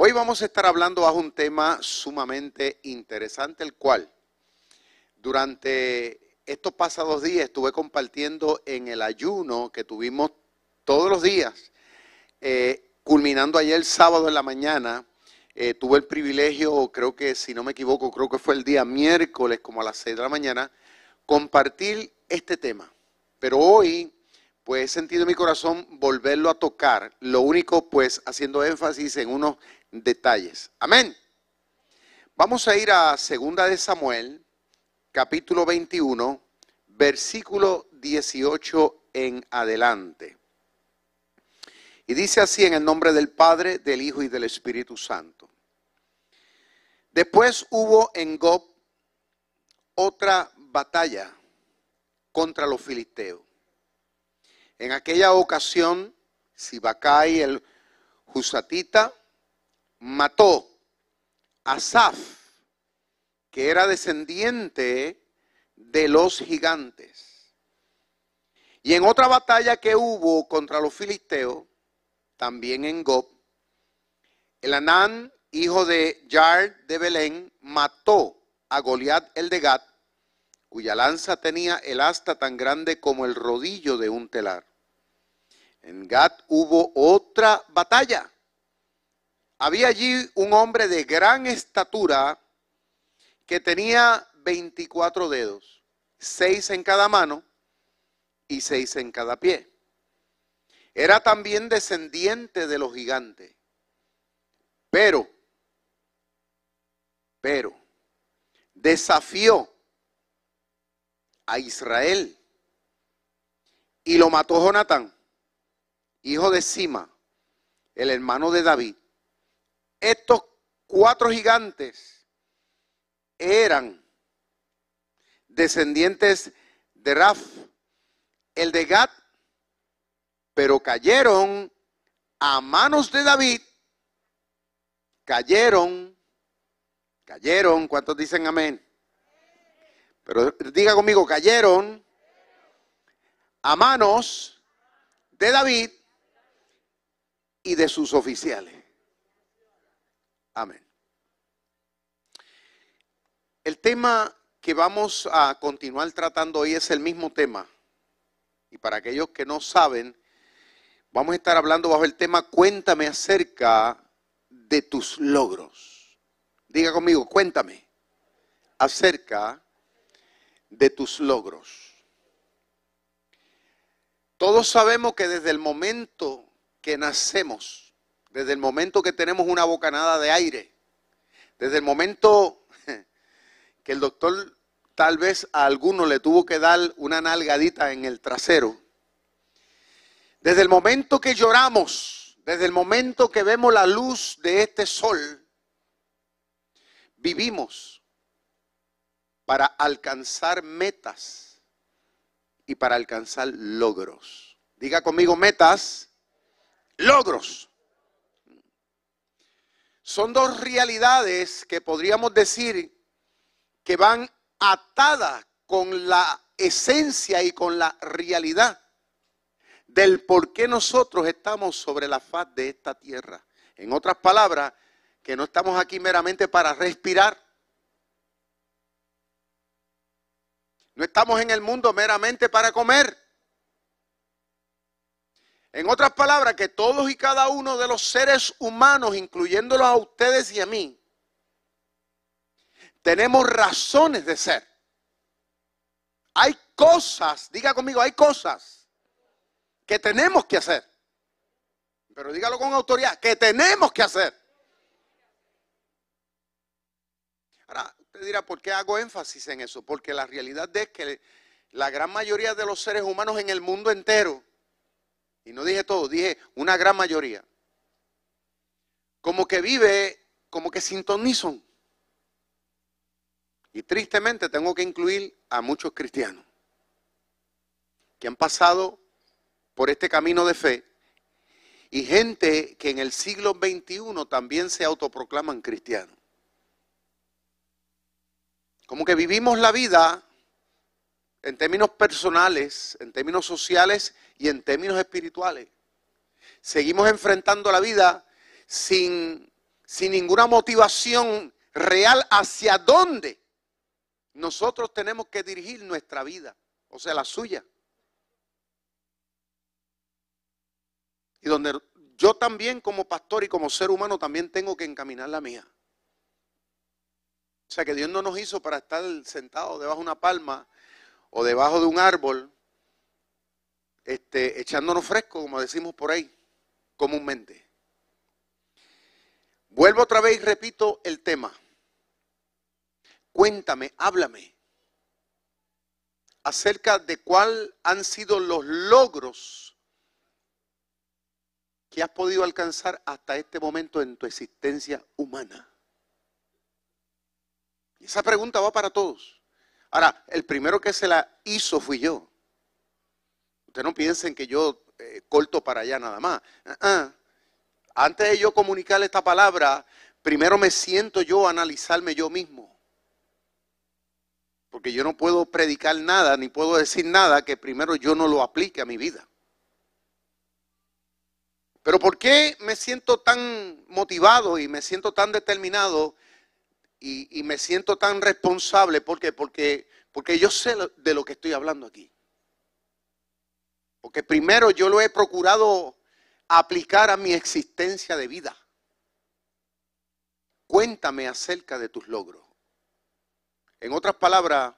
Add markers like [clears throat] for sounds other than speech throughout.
Hoy vamos a estar hablando bajo un tema sumamente interesante, el cual durante estos pasados días estuve compartiendo en el ayuno que tuvimos todos los días, eh, culminando ayer sábado en la mañana. Eh, tuve el privilegio, creo que si no me equivoco, creo que fue el día miércoles como a las 6 de la mañana, compartir este tema. Pero hoy, pues he sentido en mi corazón volverlo a tocar, lo único pues haciendo énfasis en unos detalles. Amén. Vamos a ir a Segunda de Samuel, capítulo 21, versículo 18 en adelante. Y dice así en el nombre del Padre, del Hijo y del Espíritu Santo. Después hubo en Gob otra batalla contra los filisteos. En aquella ocasión, Sibacai el Husatita mató a Saf, que era descendiente de los gigantes. Y en otra batalla que hubo contra los filisteos, también en Gob, el Anán, hijo de Yard de Belén, mató a Goliat el de Gat, cuya lanza tenía el asta tan grande como el rodillo de un telar. En Gat hubo otra batalla. Había allí un hombre de gran estatura que tenía 24 dedos, seis en cada mano y seis en cada pie. Era también descendiente de los gigantes. Pero, pero, desafió a Israel y lo mató Jonatán, hijo de Sima, el hermano de David. Estos cuatro gigantes eran descendientes de Raf, el de Gad, pero cayeron a manos de David, cayeron, cayeron, ¿cuántos dicen amén? Pero diga conmigo, cayeron a manos de David y de sus oficiales. Amén. El tema que vamos a continuar tratando hoy es el mismo tema. Y para aquellos que no saben, vamos a estar hablando bajo el tema Cuéntame acerca de tus logros. Diga conmigo, cuéntame acerca de tus logros. Todos sabemos que desde el momento que nacemos, desde el momento que tenemos una bocanada de aire, desde el momento [laughs] que el doctor tal vez a alguno le tuvo que dar una nalgadita en el trasero, desde el momento que lloramos, desde el momento que vemos la luz de este sol, vivimos para alcanzar metas y para alcanzar logros. Diga conmigo metas, logros. Son dos realidades que podríamos decir que van atadas con la esencia y con la realidad del por qué nosotros estamos sobre la faz de esta tierra. En otras palabras, que no estamos aquí meramente para respirar, No estamos en el mundo meramente para comer. En otras palabras, que todos y cada uno de los seres humanos, incluyéndolos a ustedes y a mí, tenemos razones de ser. Hay cosas, diga conmigo, hay cosas que tenemos que hacer. Pero dígalo con autoridad, que tenemos que hacer. Ahora, dirá, ¿por qué hago énfasis en eso? Porque la realidad es que la gran mayoría de los seres humanos en el mundo entero, y no dije todo, dije una gran mayoría, como que vive, como que sintonizan. Y tristemente tengo que incluir a muchos cristianos que han pasado por este camino de fe y gente que en el siglo XXI también se autoproclaman cristianos. Como que vivimos la vida en términos personales, en términos sociales y en términos espirituales. Seguimos enfrentando la vida sin, sin ninguna motivación real hacia dónde nosotros tenemos que dirigir nuestra vida, o sea, la suya. Y donde yo también como pastor y como ser humano también tengo que encaminar la mía. O sea que Dios no nos hizo para estar sentados debajo de una palma o debajo de un árbol, este, echándonos fresco, como decimos por ahí, comúnmente. Vuelvo otra vez y repito el tema. Cuéntame, háblame acerca de cuál han sido los logros que has podido alcanzar hasta este momento en tu existencia humana. Esa pregunta va para todos. Ahora, el primero que se la hizo fui yo. Ustedes no piensen que yo eh, corto para allá nada más. Ah, ah. Antes de yo comunicar esta palabra, primero me siento yo a analizarme yo mismo. Porque yo no puedo predicar nada, ni puedo decir nada que primero yo no lo aplique a mi vida. Pero ¿por qué me siento tan motivado y me siento tan determinado y, me siento tan responsable? ¿Por qué? Porque, porque yo sé de lo que estoy hablando aquí. Porque primero yo lo he procurado aplicar a mi existencia de vida. Cuéntame acerca de tus logros. En otras palabras,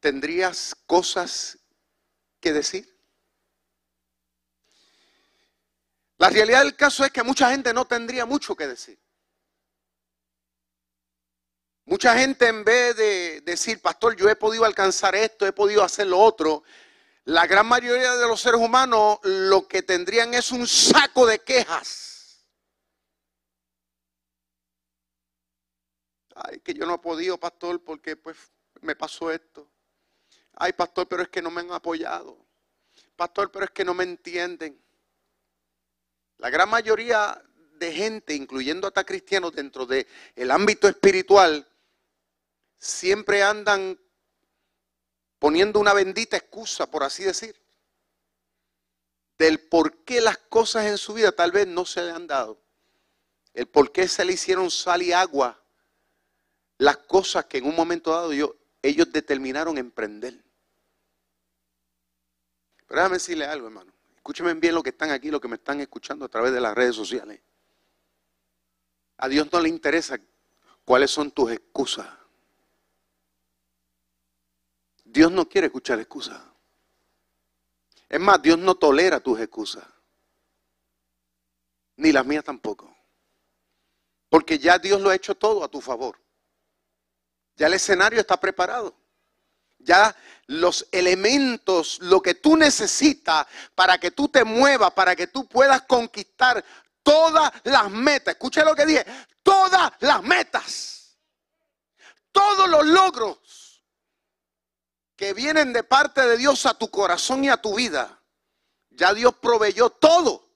¿tendrías cosas que decir? La realidad del caso es que mucha gente no tendría mucho que decir. Mucha gente en vez de decir, pastor, yo he podido alcanzar esto, he podido hacer lo otro, la gran mayoría de los seres humanos lo que tendrían es un saco de quejas. Ay, que yo no he podido, pastor, porque pues me pasó esto. Ay, pastor, pero es que no me han apoyado. Pastor, pero es que no me entienden. La gran mayoría de gente, incluyendo hasta cristianos dentro del ámbito espiritual, siempre andan poniendo una bendita excusa, por así decir, del por qué las cosas en su vida tal vez no se le han dado. El por qué se le hicieron sal y agua las cosas que en un momento dado ellos determinaron emprender. Pero déjame decirle algo, hermano. Escúcheme bien lo que están aquí, lo que me están escuchando a través de las redes sociales. A Dios no le interesa cuáles son tus excusas. Dios no quiere escuchar excusas. Es más, Dios no tolera tus excusas. Ni las mías tampoco. Porque ya Dios lo ha hecho todo a tu favor. Ya el escenario está preparado. Ya los elementos, lo que tú necesitas para que tú te muevas, para que tú puedas conquistar todas las metas. Escucha lo que dije, todas las metas, todos los logros que vienen de parte de Dios a tu corazón y a tu vida. Ya Dios proveyó todo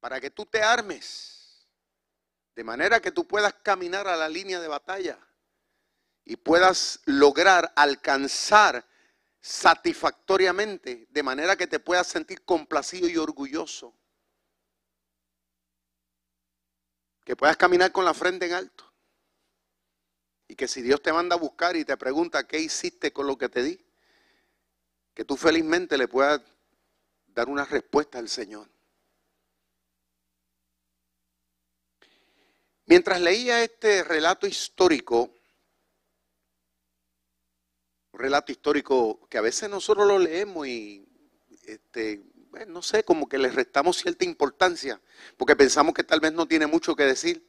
para que tú te armes, de manera que tú puedas caminar a la línea de batalla y puedas lograr alcanzar satisfactoriamente, de manera que te puedas sentir complacido y orgulloso. Que puedas caminar con la frente en alto. Y que si Dios te manda a buscar y te pregunta qué hiciste con lo que te di, que tú felizmente le puedas dar una respuesta al Señor. Mientras leía este relato histórico, relato histórico que a veces nosotros lo leemos y, este, no sé, como que le restamos cierta importancia, porque pensamos que tal vez no tiene mucho que decir.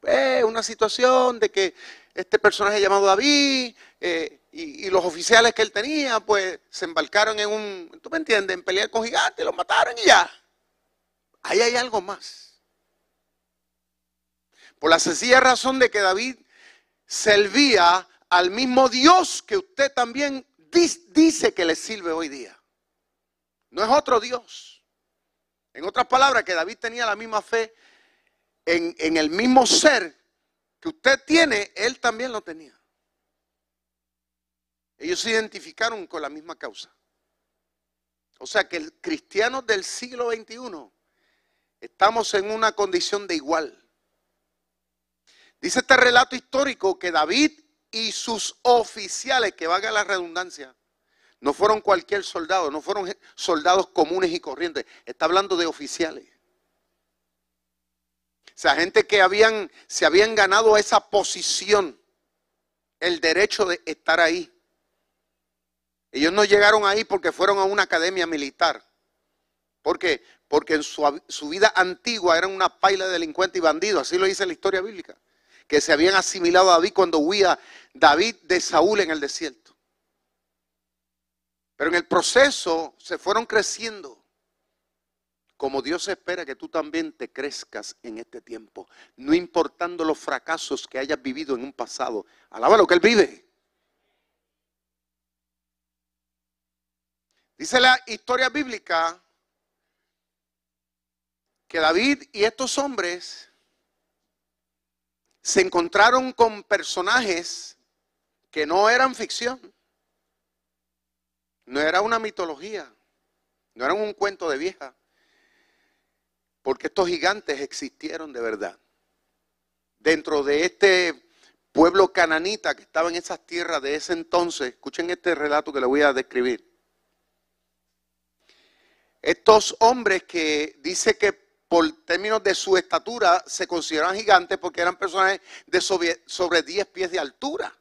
Pues una situación de que este personaje llamado David eh, y, los oficiales que él tenía, pues se embarcaron en un, ¿tú me entiendes?, en pelear con gigantes, los mataron y ya. Ahí hay algo más. Por la sencilla razón de que David servía al mismo Dios que usted también dice que le sirve hoy día. No es otro Dios. En otras palabras, que David tenía la misma fe en, el mismo ser que usted tiene, él también lo tenía. Ellos se identificaron con la misma causa. O sea que el cristiano del siglo XXI estamos en una condición de igual. Dice este relato histórico que David y sus oficiales, que valga la redundancia, no fueron cualquier soldado, no fueron soldados comunes y corrientes. Está hablando de oficiales. Sea, gente que habían, se habían ganado esa posición, el derecho de estar ahí. Ellos no llegaron ahí porque fueron a una academia militar. ¿Por qué? Porque en su, su vida antigua eran una paila de delincuentes y bandidos. Así lo dice la historia bíblica. Que se habían asimilado a David cuando huía David de Saúl en el desierto. Pero en el proceso se fueron creciendo. Como Dios espera que tú también te crezcas en este tiempo. No importando los fracasos que hayas vivido en un pasado. Alaba lo que Él vive. Dice la historia bíblica que David y estos hombres se encontraron con personajes que no eran ficción. No era una mitología, no era un cuento de vieja, porque estos gigantes existieron de verdad. Dentro de este pueblo cananita que estaba en esas tierras de ese entonces, escuchen este relato que le voy a describir. Estos hombres que dice que por términos de su estatura se consideraban gigantes porque eran personajes de sobre, sobre 10 pies de altura.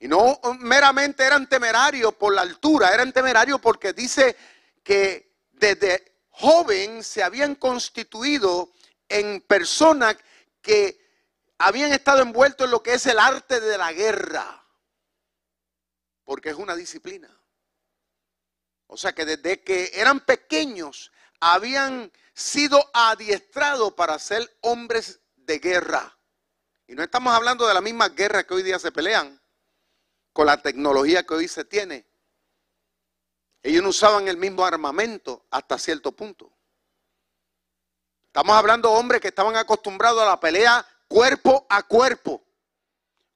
Y no meramente eran temerarios por la altura, eran temerarios porque dice que desde joven se habían constituido en personas que habían estado envueltos en lo que es el arte de la guerra, porque es una disciplina. O sea que desde que eran pequeños habían sido adiestrados para ser hombres de guerra. Y no estamos hablando de la misma guerra que hoy día se pelean con la tecnología que hoy se tiene. Ellos no usaban el mismo armamento hasta cierto punto. Estamos hablando de hombres que estaban acostumbrados a la pelea cuerpo a cuerpo.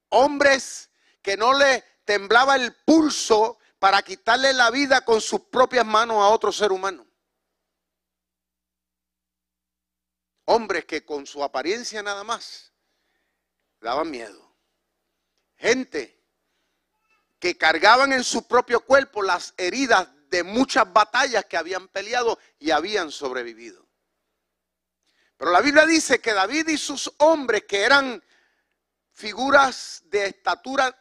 Hombres que no le temblaba el pulso para quitarle la vida con sus propias manos a otro ser humano. Hombres que con su apariencia nada más daban miedo. Gente que cargaban en su propio cuerpo las heridas de muchas batallas que habían peleado y habían sobrevivido. Pero la Biblia dice que David y sus hombres, que eran figuras de estatura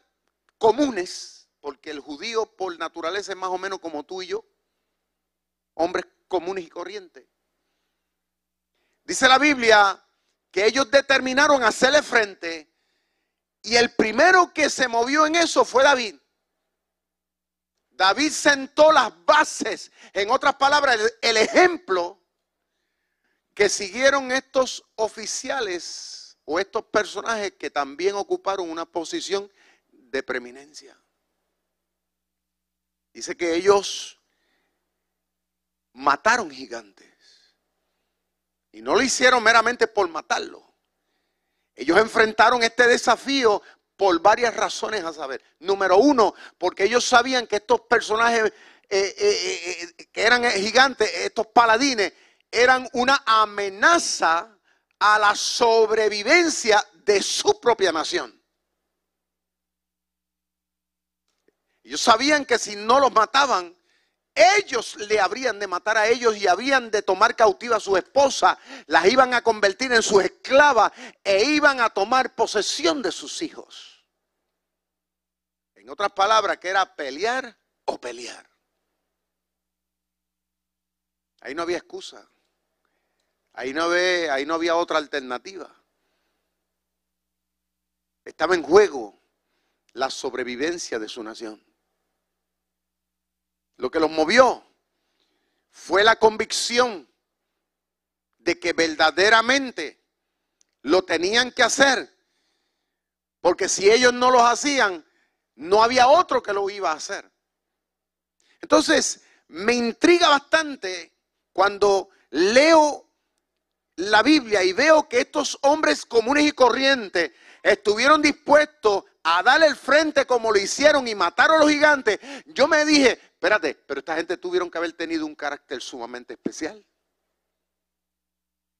comunes, porque el judío por naturaleza es más o menos como tú y yo, hombres comunes y corrientes. Dice la Biblia que ellos determinaron hacerle frente y el primero que se movió en eso fue David. David sentó las bases, en otras palabras, el, ejemplo que siguieron estos oficiales o estos personajes que también ocuparon una posición de preeminencia. Dice que ellos mataron gigantes. Y no lo hicieron meramente por matarlo. Ellos enfrentaron este desafío por varias razones a saber. Número uno, porque ellos sabían que estos personajes eh, eh, eh, que eran gigantes, estos paladines, eran una amenaza a la sobrevivencia de su propia nación. Ellos sabían que si no los mataban, ellos le habrían de matar a ellos y habían de tomar cautiva a su esposa, las iban a convertir en sus esclavas e iban a tomar posesión de sus hijos. En otras palabras, que era pelear o pelear. Ahí no había excusa. Ahí no, había, ahí no había otra alternativa. Estaba en juego la sobrevivencia de su nación. Lo que los movió fue la convicción de que verdaderamente lo tenían que hacer. Porque si ellos no lo hacían, no había otro que lo iba a hacer. Entonces, me intriga bastante cuando leo la Biblia y veo que estos hombres comunes y corrientes estuvieron dispuestos a darle el frente como lo hicieron y mataron a los gigantes, yo me dije, espérate, pero esta gente tuvieron que haber tenido un carácter sumamente especial.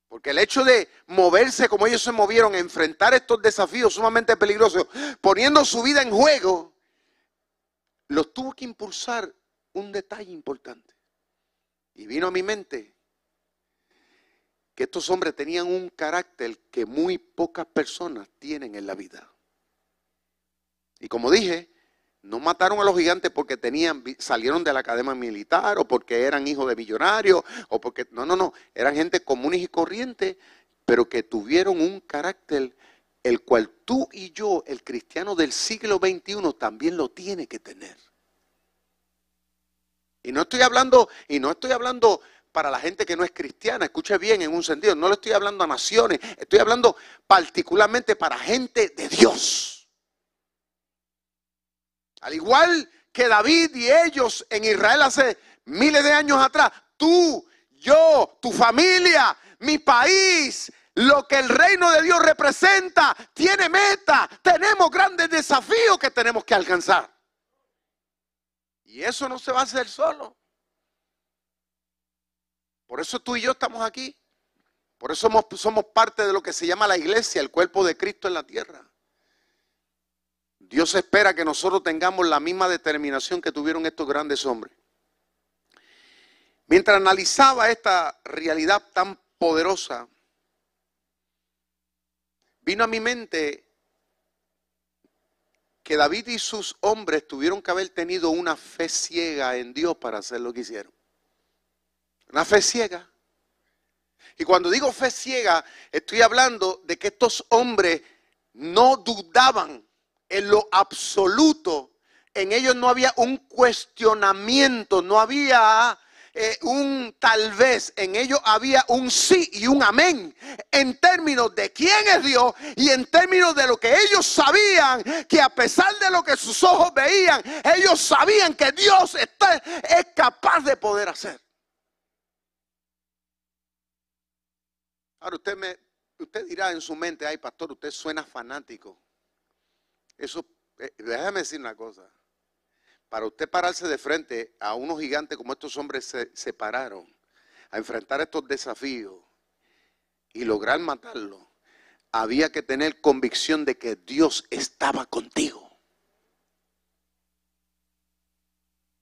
Porque el hecho de moverse como ellos se movieron, enfrentar estos desafíos sumamente peligrosos, poniendo su vida en juego, los tuvo que impulsar un detalle importante. Y vino a mi mente que estos hombres tenían un carácter que muy pocas personas tienen en la vida. Y como dije, no mataron a los gigantes porque tenían, salieron de la academia militar o porque eran hijos de millonarios o porque, no, no, no, eran gente comunes y corrientes, pero que tuvieron un carácter el cual tú y yo, el cristiano del siglo XXI, también lo tiene que tener. Y no estoy hablando, y no estoy hablando para la gente que no es cristiana, escuche bien en un sentido, no le estoy hablando a naciones, estoy hablando particularmente para gente de Dios. Al igual que David y ellos en Israel hace miles de años atrás, tú, yo, tu familia, mi país, lo que el reino de Dios representa, tiene meta, tenemos grandes desafíos que tenemos que alcanzar. Y eso no se va a hacer solo. Por eso tú y yo estamos aquí. Por eso somos, somos parte de lo que se llama la iglesia, el cuerpo de Cristo en la tierra. Dios espera que nosotros tengamos la misma determinación que tuvieron estos grandes hombres. Mientras analizaba esta realidad tan poderosa, vino a mi mente que David y sus hombres tuvieron que haber tenido una fe ciega en Dios para hacer lo que hicieron. Una fe ciega. Y cuando digo fe ciega, estoy hablando de que estos hombres no dudaban en lo absoluto. En ellos no había un cuestionamiento, no había eh, un tal vez, en ellos había un sí y un amén en términos de quién es Dios y en términos de lo que ellos sabían, que a pesar de lo que sus ojos veían, ellos sabían que Dios está, es capaz de poder hacer. Ahora usted me, usted dirá en su mente, ay pastor, usted suena fanático. Eso, eh, déjame decir una cosa. Para usted pararse de frente a unos gigantes como estos hombres se, se pararon a enfrentar estos desafíos y lograr matarlo, había que tener convicción de que Dios estaba contigo.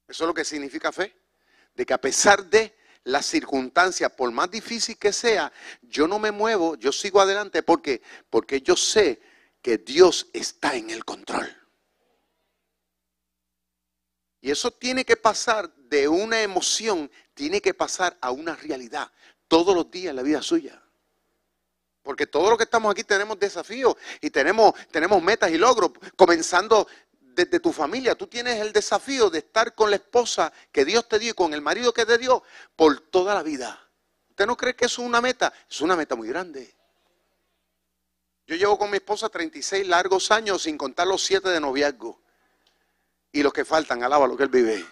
Eso es lo que significa fe. De que a pesar de las circunstancias, por más difícil que sea, yo no me muevo, yo sigo adelante porque porque yo sé que Dios está en el control. Y eso tiene que pasar de una emoción, tiene que pasar a una realidad todos los días en la vida suya. Porque todos los que estamos aquí tenemos desafíos y tenemos, tenemos metas y logros, comenzando desde tu familia. Tú tienes el desafío de estar con la esposa que Dios te dio y con el marido que te dio por toda la vida. ¿Usted no cree que eso es una meta? Es una meta muy grande. Yo llevo con mi esposa 36 largos años sin contar los 7 de noviazgo. Y los que faltan, alaba lo que él vive.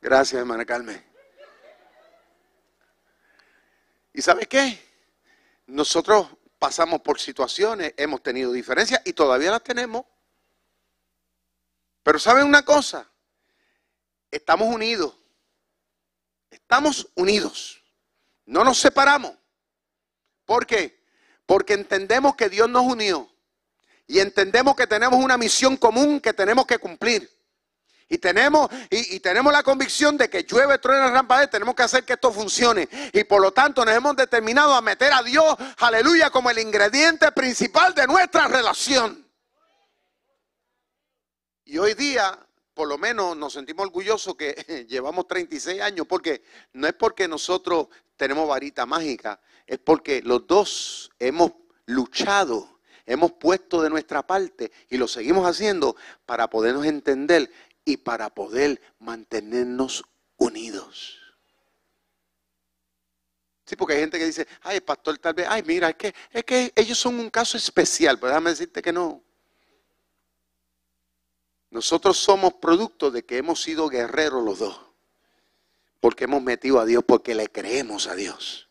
Gracias, hermana Carmen. ¿Y sabe qué? Nosotros pasamos por situaciones, hemos tenido diferencias y todavía las tenemos. Pero ¿saben una cosa? Estamos unidos. Estamos unidos. No nos separamos. ¿Por qué? Porque entendemos que Dios nos unió y entendemos que tenemos una misión común que tenemos que cumplir. Y tenemos, y, tenemos la convicción de que llueve, truena, rampa, tenemos que hacer que esto funcione. Y por lo tanto nos hemos determinado a meter a Dios, aleluya, como el ingrediente principal de nuestra relación. Y hoy día, por lo menos nos sentimos orgullosos que [laughs] llevamos 36 años, porque no es porque nosotros tenemos varita mágica, es porque los dos hemos luchado, hemos puesto de nuestra parte y lo seguimos haciendo para podernos entender y para poder mantenernos unidos. Sí, porque hay gente que dice, ay, pastor, tal vez, ay, mira, es que, es que ellos son un caso especial, pero déjame decirte que no. Nosotros somos producto de que hemos sido guerreros los dos, porque hemos metido a Dios, porque le creemos a Dios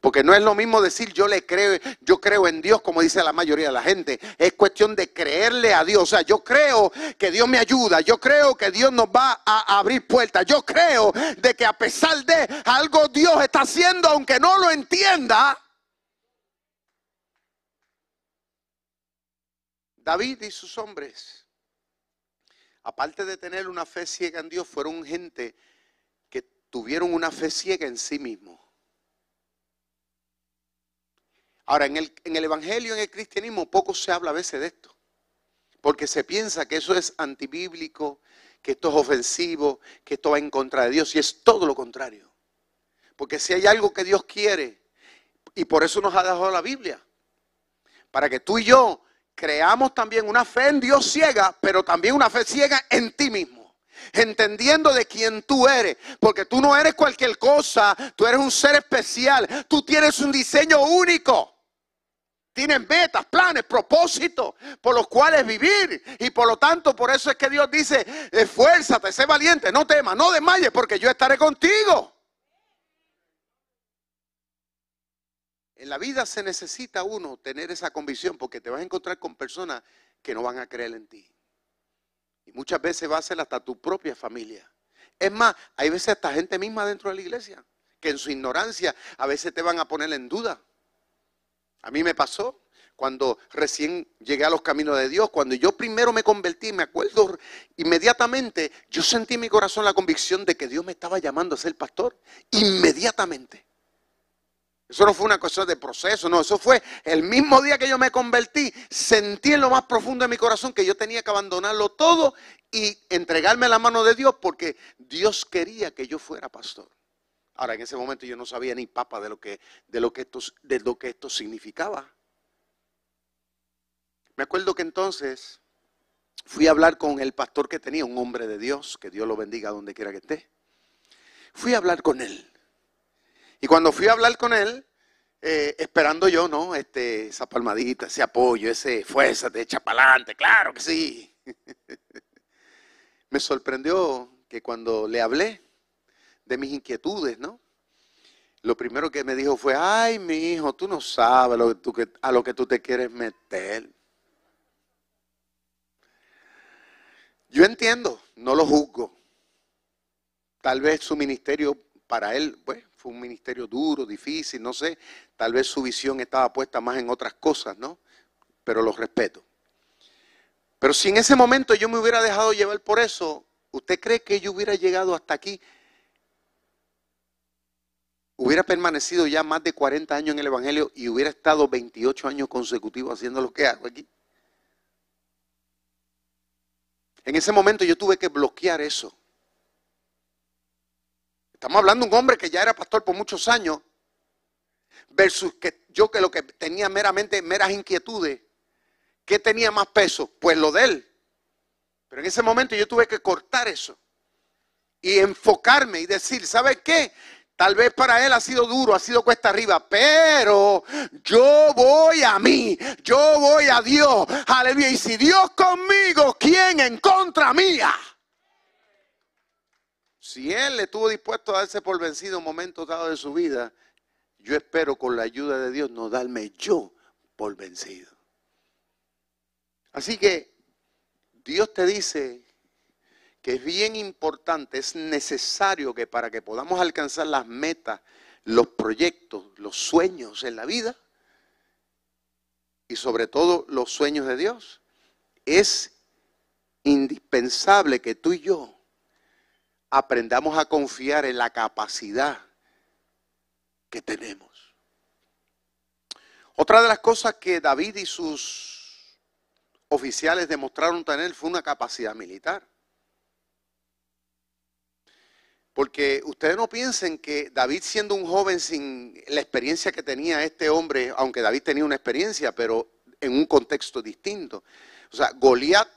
Porque no es lo mismo decir yo le creo, yo creo en Dios como dice la mayoría de la gente. Es cuestión de creerle a Dios. O sea, yo creo que Dios me ayuda. Yo creo que Dios nos va a abrir puertas. Yo creo de que a pesar de algo Dios está haciendo, aunque no lo entienda. David y sus hombres, aparte de tener una fe ciega en Dios, fueron gente que tuvieron una fe ciega en sí mismos. Ahora, en el, en el Evangelio, en el cristianismo, poco se habla a veces de esto. Porque se piensa que eso es antibíblico, que esto es ofensivo, que esto va en contra de Dios. Y es todo lo contrario. Porque si hay algo que Dios quiere, y por eso nos ha dejado la Biblia, para que tú y yo creamos también una fe en Dios ciega, pero también una fe ciega en ti mismo. Entendiendo de quién tú eres, porque tú no eres cualquier cosa, tú eres un ser especial, tú tienes un diseño único. Tienen metas, planes, propósitos por los cuales vivir. Y por lo tanto, por eso es que Dios dice, esfuérzate, sé valiente, no temas, no desmayes, porque yo estaré contigo. En la vida se necesita uno tener esa convicción porque te vas a encontrar con personas que no van a creer en ti. Y muchas veces va a ser hasta tu propia familia. Es más, hay veces hasta gente misma dentro de la iglesia que en su ignorancia a veces te van a poner en duda. A mí me pasó cuando recién llegué a los caminos de Dios, cuando yo primero me convertí, me acuerdo inmediatamente, yo sentí en mi corazón la convicción de que Dios me estaba llamando a ser pastor, inmediatamente. Eso no fue una cosa de proceso, no, eso fue el mismo día que yo me convertí, sentí en lo más profundo de mi corazón que yo tenía que abandonarlo todo y entregarme a la mano de Dios porque Dios quería que yo fuera pastor. Ahora, en ese momento yo no sabía ni papa de lo que, de lo que, esto, de lo que esto significaba. Me acuerdo que entonces fui a hablar con el pastor que tenía, un hombre de Dios, que Dios lo bendiga donde quiera que esté. Fui a hablar con él. Y cuando fui a hablar con él, eh, esperando yo, ¿no? Este, esa palmadita, ese apoyo, ese fuerza, te echa para adelante, claro que sí. [laughs] Me sorprendió que cuando le hablé, de mis inquietudes, ¿no? Lo primero que me dijo fue, ay, mi hijo, tú no sabes lo que tú, a lo que tú te quieres meter. Yo entiendo, no lo juzgo. Tal vez su ministerio para él, pues, fue un ministerio duro, difícil, no sé. Tal vez su visión estaba puesta más en otras cosas, ¿no? Pero lo respeto. Pero si en ese momento yo me hubiera dejado llevar por eso, ¿usted cree que yo hubiera llegado hasta aquí hubiera permanecido ya más de 40 años en el Evangelio y hubiera estado 28 años consecutivos haciendo lo que hago aquí. En ese momento yo tuve que bloquear eso. Estamos hablando de un hombre que ya era pastor por muchos años, versus que yo que lo que tenía meramente meras inquietudes, ¿qué tenía más peso? Pues lo de él. Pero en ese momento yo tuve que cortar eso y enfocarme y decir, ¿sabe qué? Tal vez para él ha sido duro, ha sido cuesta arriba, pero yo voy a mí, yo voy a Dios. Aleluya. Y si Dios conmigo, ¿quién en contra mía? Si él estuvo dispuesto a darse por vencido en momentos dados de su vida, yo espero con la ayuda de Dios no darme yo por vencido. Así que Dios te dice, que es bien importante, es necesario que para que podamos alcanzar las metas, los proyectos, los sueños en la vida, y sobre todo los sueños de Dios, es indispensable que tú y yo aprendamos a confiar en la capacidad que tenemos. Otra de las cosas que David y sus oficiales demostraron tener fue una capacidad militar. Porque ustedes no piensen que David siendo un joven sin la experiencia que tenía este hombre, aunque David tenía una experiencia, pero en un contexto distinto. O sea, Goliat,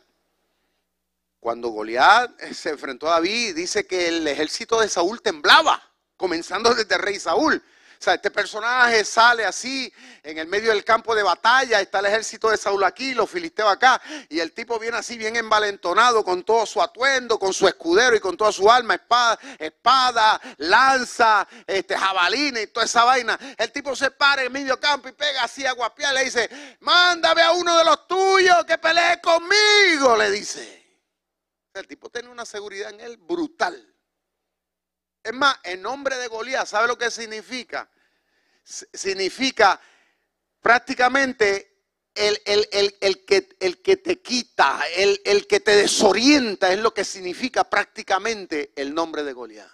cuando Goliat se enfrentó a David, dice que el ejército de Saúl temblaba, comenzando desde el rey Saúl. O sea, este personaje sale así en el medio del campo de batalla, está el ejército de Saúl aquí, los filisteos acá, y el tipo viene así bien envalentonado con todo su atuendo, con su escudero y con toda su alma, espada, espada, lanza, este jabalina y toda esa vaina. El tipo se para en medio campo y pega así a guapiar, le dice, mándame a uno de los tuyos que pelee conmigo, le dice. El tipo tiene una seguridad en él brutal. Es más, el nombre de Goliat, ¿sabe lo que significa? significa prácticamente el, que, el que te quita, el, el que te desorienta, es lo que significa prácticamente el nombre de Goliat.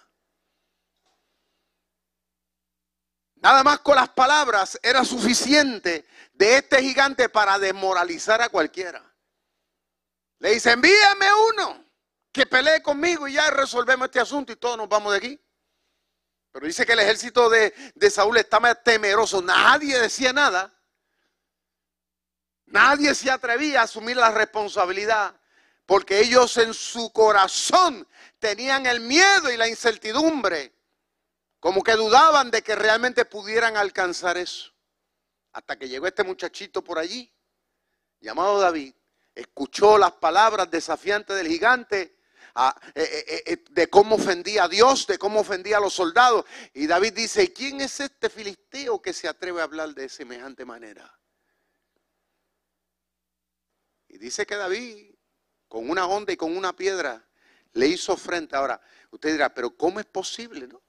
Nada más con las palabras era suficiente de este gigante para desmoralizar a cualquiera. Le dice, envíame uno que pelee conmigo y ya resolvemos este asunto y todos nos vamos de aquí. Pero dice que el ejército de, Saúl estaba temeroso. Nadie decía nada. Nadie se atrevía a asumir la responsabilidad. Porque ellos en su corazón tenían el miedo y la incertidumbre. Como que dudaban de que realmente pudieran alcanzar eso. Hasta que llegó este muchachito por allí, llamado David, escuchó las palabras desafiantes del gigante eh, eh, eh, de cómo ofendía a Dios, de cómo ofendía a los soldados. Y David dice, ¿quién es este filisteo que se atreve a hablar de semejante manera? Y dice que David, con una onda y con una piedra, le hizo frente. Ahora, usted dirá, pero ¿cómo es posible? No?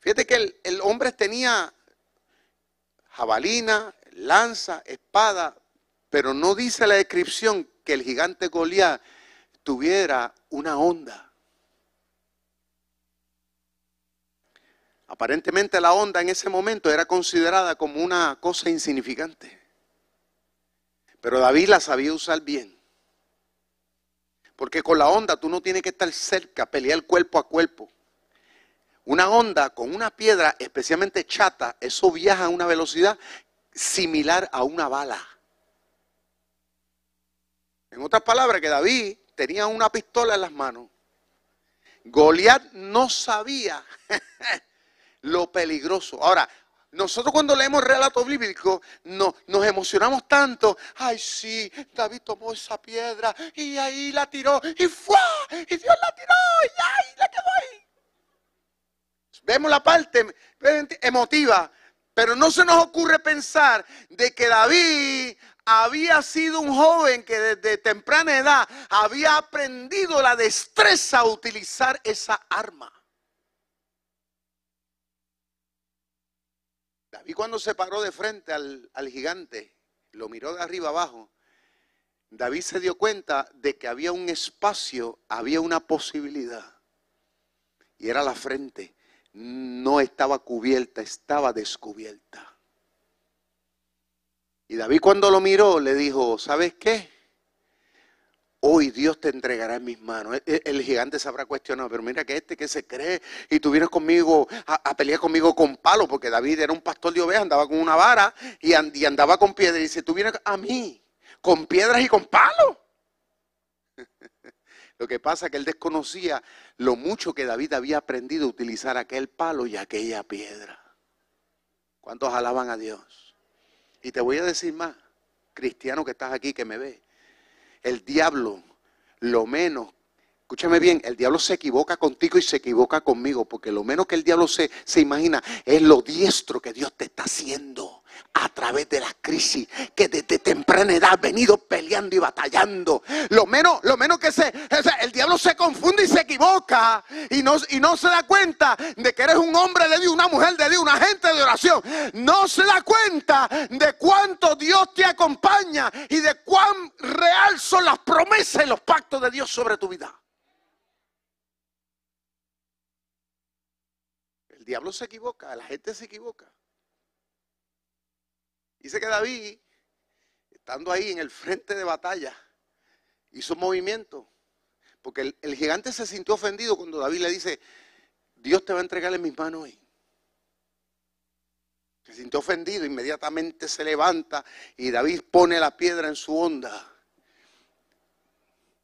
Fíjate que el, el hombre tenía jabalina, lanza, espada, pero no dice la descripción que el gigante Goliat tuviera una onda. Aparentemente la onda en ese momento era considerada como una cosa insignificante. Pero David la sabía usar bien. Porque con la onda tú no tienes que estar cerca, pelear cuerpo a cuerpo. Una onda con una piedra especialmente chata, eso viaja a una velocidad similar a una bala. En otras palabras, que David tenía una pistola en las manos. Goliat no sabía [laughs] lo peligroso. Ahora, nosotros cuando leemos el relato bíblico no, nos emocionamos tanto. Ay, sí, David tomó esa piedra y ahí la tiró y fue y Dios la tiró y ahí la quedó ahí. Vemos la parte emotiva, pero no se nos ocurre pensar de que David había sido un joven que desde temprana edad había aprendido la destreza a utilizar esa arma. David cuando se paró de frente al, gigante, lo miró de arriba abajo, David se dio cuenta de que había un espacio, había una posibilidad. Y era la frente. No estaba cubierta, estaba descubierta. Y David cuando lo miró le dijo, ¿sabes qué? Hoy Dios te entregará en mis manos. El, gigante se habrá cuestionado, pero mira que este que se cree y tú vienes conmigo a, pelear conmigo con palo, porque David era un pastor de ovejas, andaba con una vara y, andaba con piedras. Y dice, tú vienes a mí con piedras y con palo. [laughs] Lo que pasa es que él desconocía lo mucho que David había aprendido a utilizar aquel palo y aquella piedra. ¿Cuántos alaban a Dios? Y te voy a decir más, cristiano que estás aquí, que me ve. El diablo, lo menos, escúchame bien, el diablo se equivoca contigo y se equivoca conmigo, porque lo menos que el diablo se, se imagina es lo diestro que Dios te está haciendo a través de la crisis que desde temprana edad ha venido peleando y batallando. Lo menos, lo menos que se, el diablo se confunde y se equivoca y no, y no se da cuenta de que eres un hombre de Dios, una mujer de Dios, una gente de oración. No se da cuenta de cuánto Dios te acompaña y de cuán real son las promesas y los pactos de Dios sobre tu vida. El diablo se equivoca, la gente se equivoca. Dice que David, estando ahí en el frente de batalla, hizo un movimiento. Porque el, gigante se sintió ofendido cuando David le dice, Dios te va a entregar en mis manos hoy. Se sintió ofendido, inmediatamente se levanta y David pone la piedra en su onda.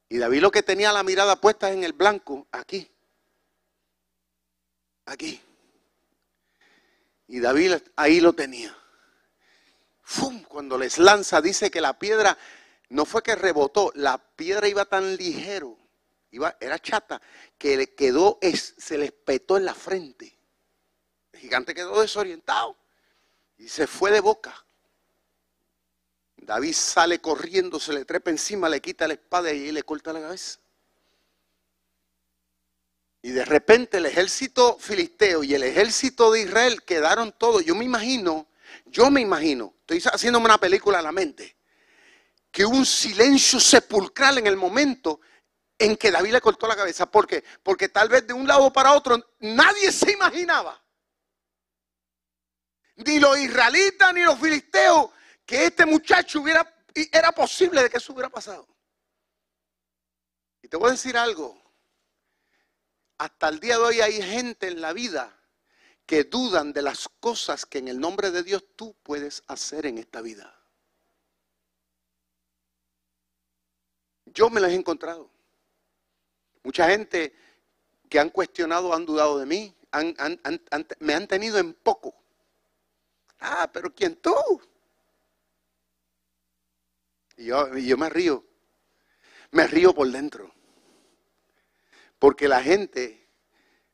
Y David lo que tenía la mirada puesta en el blanco, aquí. Aquí. Y David ahí lo tenía. ¡Fum! Cuando les lanza, dice que la piedra no fue que rebotó, la piedra iba tan ligero, iba, era chata, que le quedó, se le espetó en la frente. El gigante quedó desorientado y se fue de boca. David sale corriendo, se le trepa encima, le quita la espada y le corta la cabeza. Y de repente el ejército filisteo y el ejército de Israel quedaron todos. Yo me imagino, yo me imagino, estoy haciéndome una película a la mente, que un silencio sepulcral en el momento en que David le cortó la cabeza. ¿Por qué? Porque tal vez de un lado para otro nadie se imaginaba. Ni los israelitas ni los filisteos que este muchacho hubiera, era posible de que eso hubiera pasado. Y te voy a decir algo. Hasta el día de hoy hay gente en la vida que dudan de las cosas que en el nombre de Dios tú puedes hacer en esta vida. Yo me las he encontrado. Mucha gente que han cuestionado, han dudado de mí, me han tenido en poco. Ah, pero ¿quién tú? Y yo, me río. Me río por dentro. Porque la gente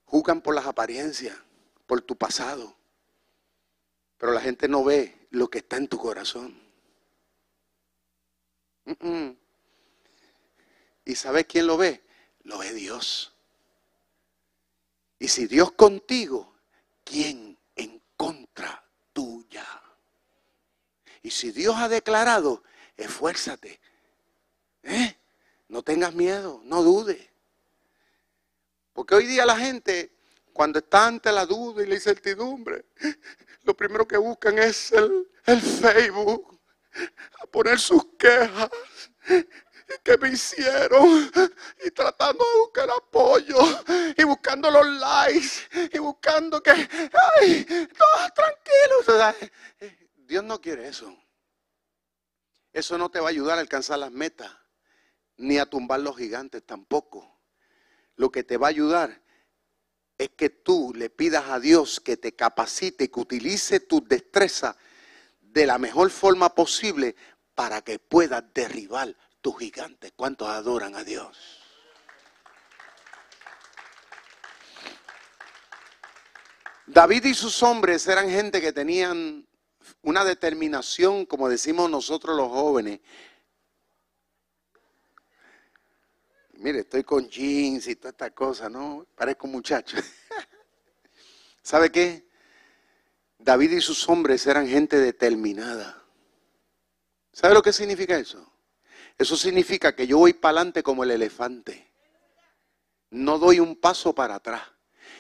juzgan por las apariencias, por tu pasado. Pero la gente no ve lo que está en tu corazón. ¿Y sabes quién lo ve? Lo ve Dios. Y si Dios contigo, ¿quién en contra tuya? Y si Dios ha declarado, esfuérzate. ¿Eh? No tengas miedo, no dudes. Porque hoy día la gente, cuando está ante la duda y la incertidumbre, lo primero que buscan es el, el Facebook, a poner sus quejas que me hicieron y tratando de buscar apoyo y buscando los likes y buscando que, ay, todos tranquilos. Dios no quiere eso. Eso no te va a ayudar a alcanzar las metas, ni a tumbar los gigantes tampoco. Lo que te va a ayudar es que tú le pidas a Dios que te capacite, que utilice tu destreza de la mejor forma posible para que puedas derribar tus gigantes. ¿Cuántos adoran a Dios? David y sus hombres eran gente que tenían una determinación, como decimos nosotros los jóvenes. Mire, estoy con jeans y toda esta cosa, ¿no? Parezco muchacho. [laughs] ¿Sabe qué? David y sus hombres eran gente determinada. ¿Sabe lo que significa eso? Eso significa que yo voy para adelante como el elefante. No doy un paso para atrás.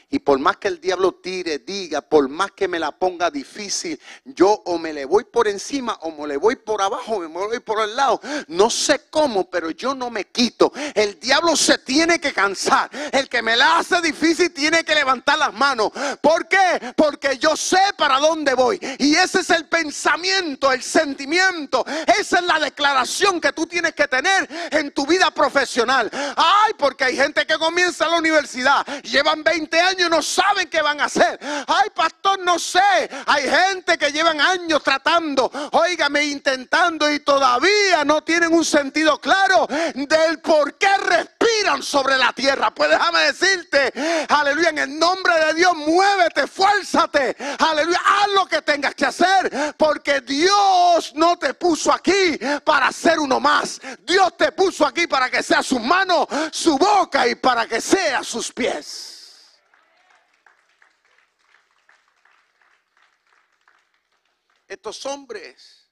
Y por más que el diablo tire, diga, por más que me la ponga difícil, yo o me le voy por encima o me le voy por abajo, me voy por el lado. No sé cómo, pero yo no me quito. El diablo se tiene que cansar. El que me la hace difícil tiene que levantar las manos. ¿Por qué? Porque yo sé para dónde voy. Y ese es el pensamiento, el sentimiento. Esa es la declaración que tú tienes que tener en tu vida profesional. Ay, porque hay gente que comienza la universidad, llevan 20 años no saben qué van a hacer. Ay, pastor, no sé. Hay gente que llevan años tratando, óigame, intentando y todavía no tienen un sentido claro del por qué respiran sobre la tierra. Pues déjame decirte, aleluya, en el nombre de Dios, muévete, fuérzate, aleluya, haz lo que tengas que hacer, porque Dios no te puso aquí para ser uno más. Dios te puso aquí para que sea su mano, su boca y para que sea sus pies. Estos hombres,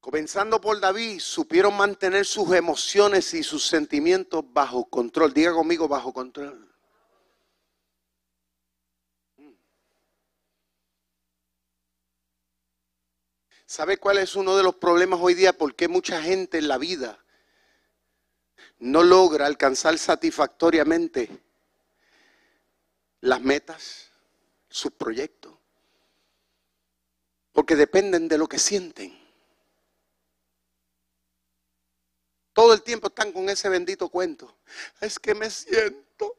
comenzando por David, supieron mantener sus emociones y sus sentimientos bajo control. Diga conmigo, bajo control. ¿Sabe cuál es uno de los problemas hoy día? Porque mucha gente en la vida no logra alcanzar satisfactoriamente las metas, sus proyectos porque dependen de lo que sienten. Todo el tiempo están con ese bendito cuento. Es que me siento.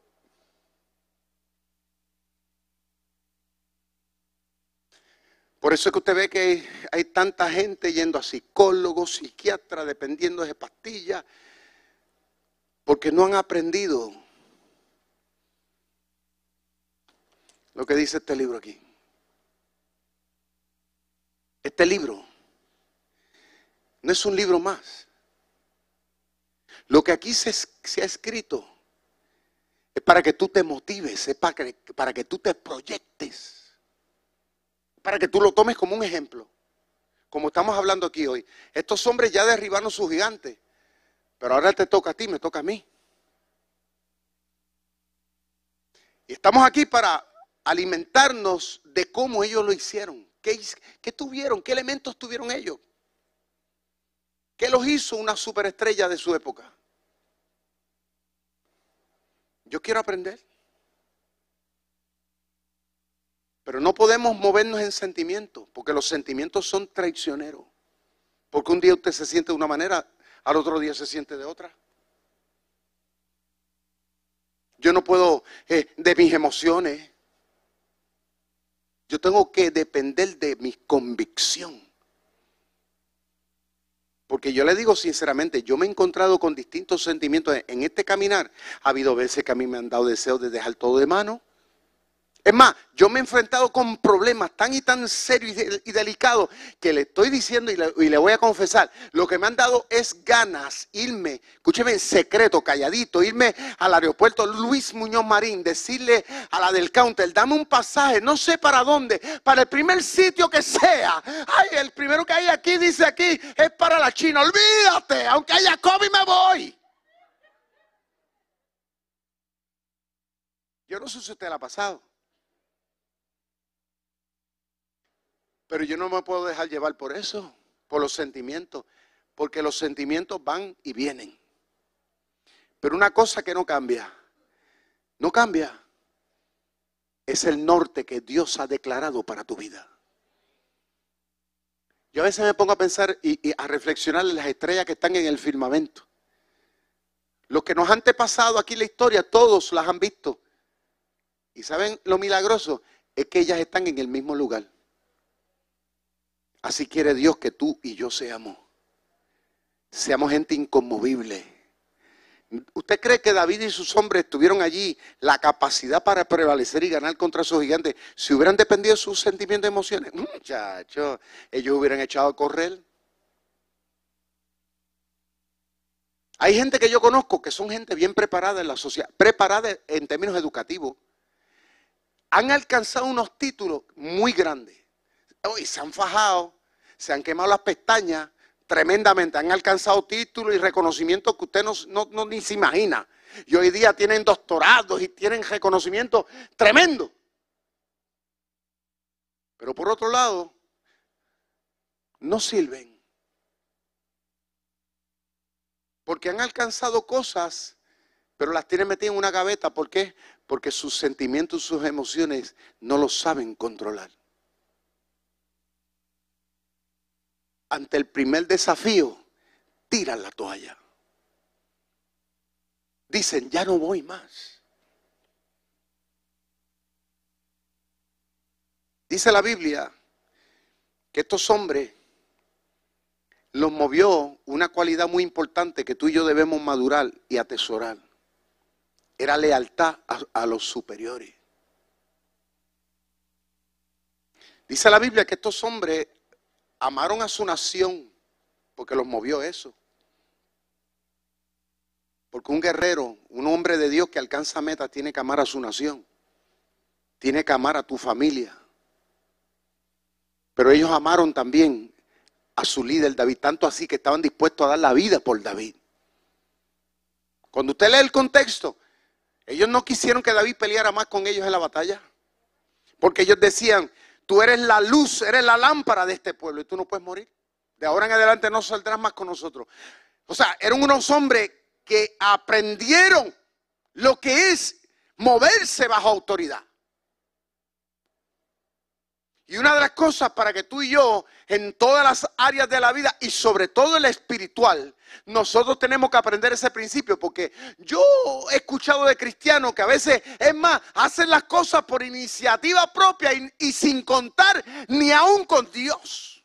Por eso es que usted ve que hay tanta gente yendo a psicólogos, psiquiatras, dependiendo de pastillas, porque no han aprendido lo que dice este libro aquí. Este libro no es un libro más. Lo que aquí se, ha escrito es para que tú te motives, es para que, para que tú te proyectes, para que tú lo tomes como un ejemplo. Como estamos hablando aquí hoy. Estos hombres ya derribaron sus gigantes, pero ahora te toca a ti, me toca a mí. Y estamos aquí para alimentarnos de cómo ellos lo hicieron. ¿Qué, tuvieron? ¿Qué elementos tuvieron ellos? ¿Qué los hizo una superestrella de su época? Yo quiero aprender. Pero no podemos movernos en sentimientos, porque los sentimientos son traicioneros. Porque un día usted se siente de una manera, al otro día se siente de otra. Yo no puedo eh, de mis emociones. Yo tengo que depender de mi convicción. Porque yo le digo sinceramente, yo me he encontrado con distintos sentimientos en este caminar. Ha habido veces que a mí me han dado deseos de dejar todo de mano. Es más, yo me he enfrentado con problemas tan y tan serios y, delicados que le estoy diciendo y le, voy a confesar, lo que me han dado es ganas irme, escúcheme en secreto, calladito, irme al aeropuerto Luis Muñoz Marín, decirle a la del counter, dame un pasaje, no sé para dónde, para el primer sitio que sea. Ay, el primero que hay aquí, dice aquí, es para la China, olvídate, aunque haya COVID me voy. Yo no sé si usted la ha pasado. Pero yo no me puedo dejar llevar por eso, por los sentimientos, porque los sentimientos van y vienen. Pero una cosa que no cambia, no cambia, es el norte que Dios ha declarado para tu vida. Yo a veces me pongo a pensar y, a reflexionar en las estrellas que están en el firmamento. Los que nos han pasado aquí la historia, todos las han visto. Y saben lo milagroso es que ellas están en el mismo lugar. Así quiere Dios que tú y yo seamos. Seamos gente inconmovible. ¿Usted cree que David y sus hombres tuvieron allí la capacidad para prevalecer y ganar contra esos gigantes si hubieran dependido de sus sentimientos y emociones? Muchachos, ellos hubieran echado a correr. Hay gente que yo conozco que son gente bien preparada en la sociedad, preparada en términos educativos. Han alcanzado unos títulos muy grandes. Y se han fajado, se han quemado las pestañas tremendamente, han alcanzado títulos y reconocimientos que usted no, ni se imagina. Y hoy día tienen doctorados y tienen reconocimientos tremendo. Pero por otro lado, no sirven. Porque han alcanzado cosas, pero las tienen metidas en una gaveta. ¿Por qué? Porque sus sentimientos, sus emociones no los saben controlar. Ante el primer desafío, tiran la toalla. Dicen, ya no voy más. Dice la Biblia que estos hombres los movió una cualidad muy importante que tú y yo debemos madurar y atesorar. Era lealtad a, a los superiores. Dice la Biblia que estos hombres amaron a su nación porque los movió eso. Porque un guerrero, un hombre de Dios que alcanza metas, tiene que amar a su nación. Tiene que amar a tu familia. Pero ellos amaron también a su líder David, tanto así que estaban dispuestos a dar la vida por David. Cuando usted lee el contexto, ellos no quisieron que David peleara más con ellos en la batalla. Porque ellos decían, Tú eres la luz, eres la lámpara de este pueblo y tú no puedes morir. De ahora en adelante no saldrás más con nosotros. O sea, eran unos hombres que aprendieron lo que es moverse bajo autoridad. Y una de las cosas para que tú y yo, en todas las áreas de la vida y sobre todo en la espiritual, nosotros tenemos que aprender ese principio, porque yo he escuchado de cristianos que a veces, es más, hacen las cosas por iniciativa propia y, sin contar ni aún con Dios.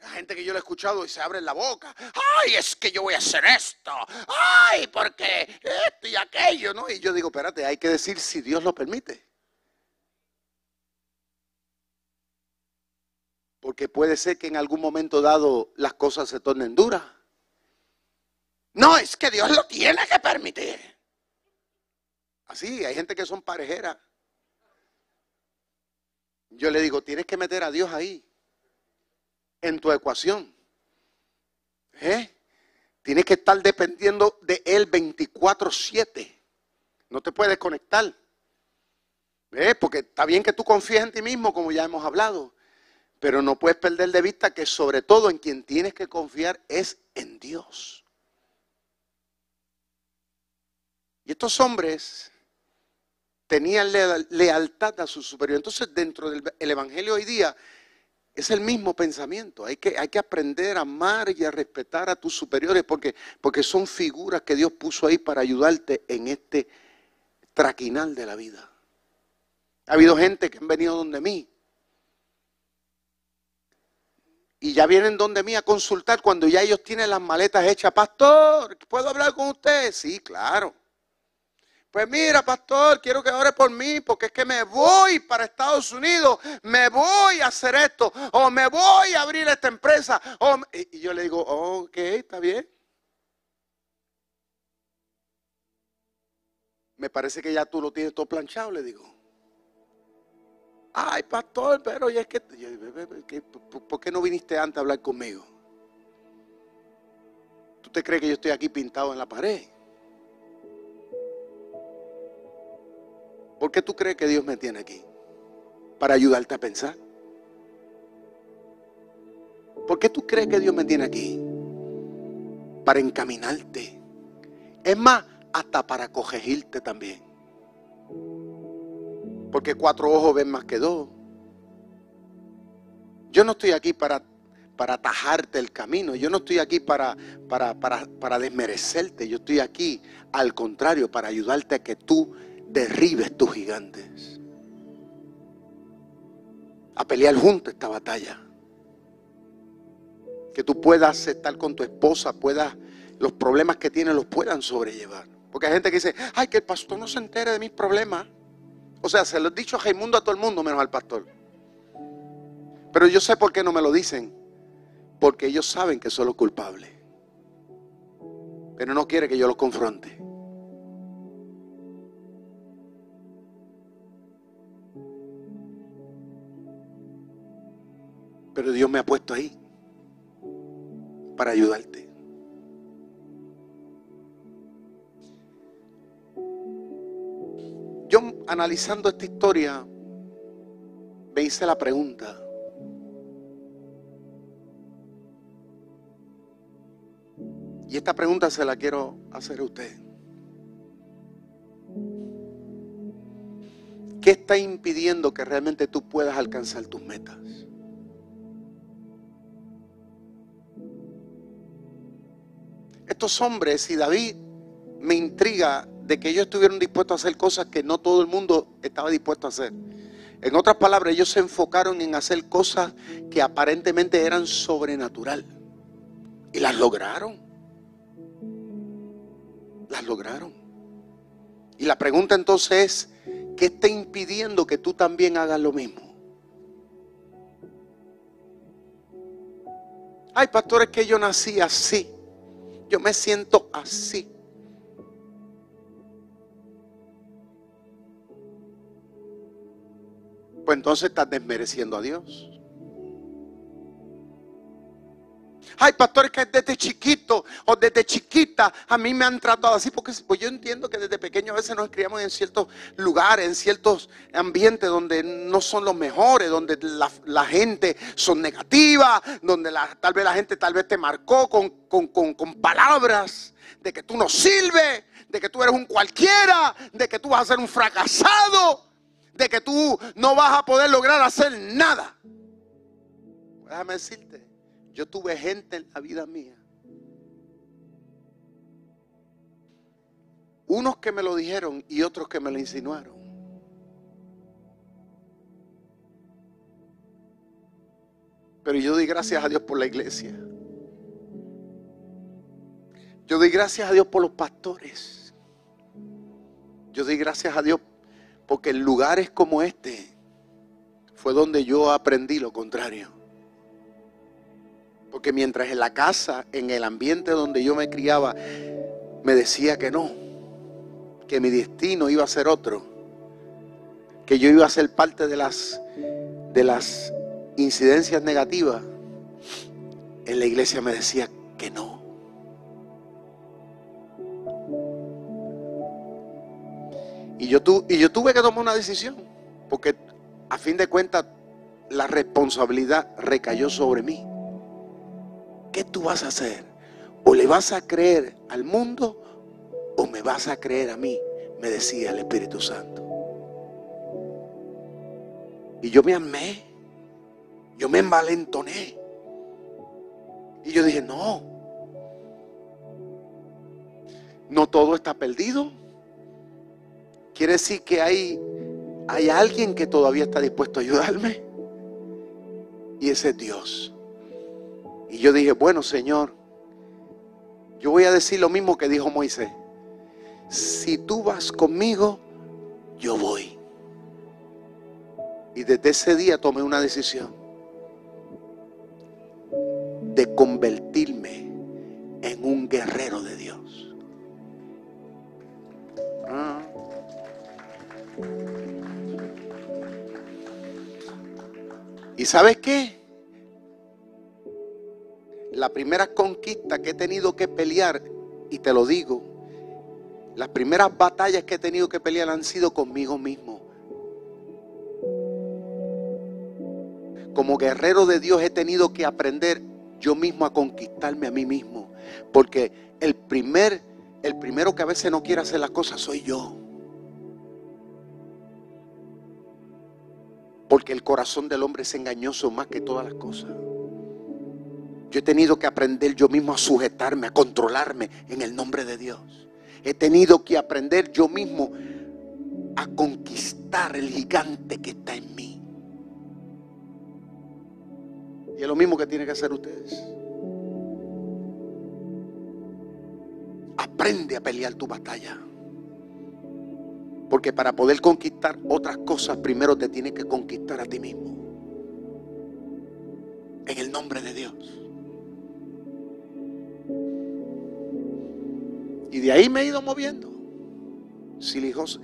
La gente que yo le he escuchado y se abre la boca. Ay, es que yo voy a hacer esto. Ay, porque esto y aquello, ¿no? Y yo digo, espérate, hay que decir si Dios lo permite. Porque puede ser que en algún momento dado las cosas se tornen duras. No, es que Dios lo tiene que permitir. Así, hay gente que son parejeras. Yo le digo, tienes que meter a Dios ahí, en tu ecuación. ¿Eh? Tienes que estar dependiendo de Él 24/7. No te puedes conectar. ¿Eh? Porque está bien que tú confíes en ti mismo, como ya hemos hablado. Pero no puedes perder de vista que sobre todo en quien tienes que confiar es en Dios. Y estos hombres tenían lealtad a su superior. Entonces, dentro del Evangelio hoy día es el mismo pensamiento. Hay que, hay que aprender a amar y a respetar a tus superiores porque, porque son figuras que Dios puso ahí para ayudarte en este traquinal de la vida. Ha habido gente que han venido donde mí y ya vienen donde mí a consultar cuando ya ellos tienen las maletas hechas. Pastor, ¿puedo hablar con usted? Sí, claro. Pues mira, pastor, quiero que ore por mí porque es que me voy para Estados Unidos, me voy a hacer esto, o me voy a abrir esta empresa. y yo le digo, ok, está bien. Me parece que ya tú lo tienes todo planchado, le digo. Ay, pastor, pero y es que, ¿por qué no viniste antes a hablar conmigo? ¿Tú te crees que yo estoy aquí pintado en la pared? ¿Por qué tú crees que Dios me tiene aquí? Para ayudarte a pensar. ¿Por qué tú crees que Dios me tiene aquí? Para encaminarte. Es más, hasta para corregirte también. Porque cuatro ojos ven más que dos. Yo no estoy aquí para, para atajarte el camino. Yo no estoy aquí para, para, para, para desmerecerte. Yo estoy aquí, al contrario, para ayudarte a que tú derribes tus gigantes. A pelear junto esta batalla. Que tú puedas estar con tu esposa, puedas, los problemas que tienes los puedan sobrellevar. Porque hay gente que dice, ay, que el pastor no se entere de mis problemas. O sea, se lo he dicho a Jaimundo a todo el mundo, menos al pastor. Pero yo sé por qué no me lo dicen. Porque ellos saben que soy los culpable. Pero no quiere que yo los confronte. Pero Dios me ha puesto ahí para ayudarte. Yo analizando esta historia me hice la pregunta. Y esta pregunta se la quiero hacer a usted. ¿Qué está impidiendo que realmente tú puedas alcanzar tus metas? estos hombres y David me intriga de que ellos estuvieron dispuestos a hacer cosas que no todo el mundo estaba dispuesto a hacer. En otras palabras, ellos se enfocaron en hacer cosas que aparentemente eran sobrenatural. Y las lograron. Las lograron. Y la pregunta entonces es, ¿qué está impidiendo que tú también hagas lo mismo? Ay, pastor, es que yo nací así yo me siento así. Pues entonces estás desmereciendo a Dios. Ay, pastores que desde chiquito o desde chiquita a mí me han tratado así, porque pues yo entiendo que desde pequeño a veces nos criamos en ciertos lugares, en ciertos ambientes donde no son los mejores, donde la, gente son negativa, donde tal vez la gente tal vez te marcó con, con palabras de que tú no sirves, de que tú eres un cualquiera, de que tú vas a ser un fracasado, de que tú no vas a poder lograr hacer nada. Déjame decirte yo tuve gente en la vida mía. Unos que me lo dijeron y otros que me lo insinuaron. Pero yo doy gracias a Dios por la iglesia. Yo doy gracias a Dios por los pastores. Yo doy gracias a Dios porque en lugares como este fue donde yo aprendí lo contrario. Porque mientras en la casa, en el ambiente donde yo me criaba, me decía que no, que mi destino iba a ser otro, que yo iba a ser parte de las, de las incidencias negativas, en la iglesia me decía que no. Yo, y yo tuve que tomar una decisión, porque a fin de cuentas la responsabilidad recayó sobre mí. ¿Qué tú vas a hacer? ¿O le vas a creer al mundo o me vas a creer a mí? Me decía el Espíritu Santo. Y yo me amé, yo me envalentoné. Y yo dije, no, no todo está perdido. Quiere decir que hay, hay alguien que todavía está dispuesto a ayudarme. Y ese es Dios. Y yo dije, bueno Señor, yo voy a decir lo mismo que dijo Moisés. Si tú vas conmigo, yo voy. Y desde ese día tomé una decisión de convertirme en un guerrero de Dios. Ah. ¿Y sabes qué? La primera conquista que he tenido que pelear, y te lo digo, las primeras batallas que he tenido que pelear han sido conmigo mismo. Como guerrero de Dios he tenido que aprender yo mismo a conquistarme a mí mismo. Porque el primer, el primero que a veces no quiere hacer las cosas soy yo. Porque el corazón del hombre es engañoso más que todas las cosas. Yo he tenido que aprender yo mismo a sujetarme, a controlarme en el nombre de Dios. He tenido que aprender yo mismo a conquistar el gigante que está en mí. Y es lo mismo que tienen que hacer ustedes. Aprende a pelear tu batalla. Porque para poder conquistar otras cosas, primero te tienes que conquistar a ti mismo. En el nombre de Dios. Y de ahí me he ido moviendo. Silijosa,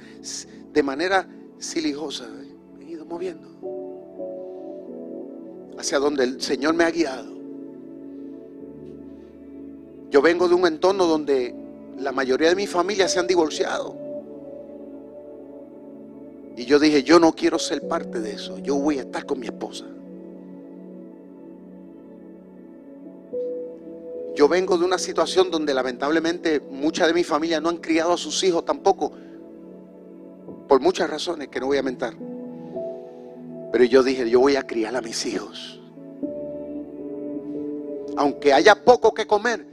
de manera silijosa. ¿eh? Me he ido moviendo. Hacia donde el Señor me ha guiado. Yo vengo de un entorno donde la mayoría de mi familia se han divorciado. Y yo dije, yo no quiero ser parte de eso. Yo voy a estar con mi esposa. Yo vengo de una situación donde lamentablemente mucha de mi familia no han criado a sus hijos tampoco. Por muchas razones que no voy a mentar. Pero yo dije, yo voy a criar a mis hijos. Aunque haya poco que comer,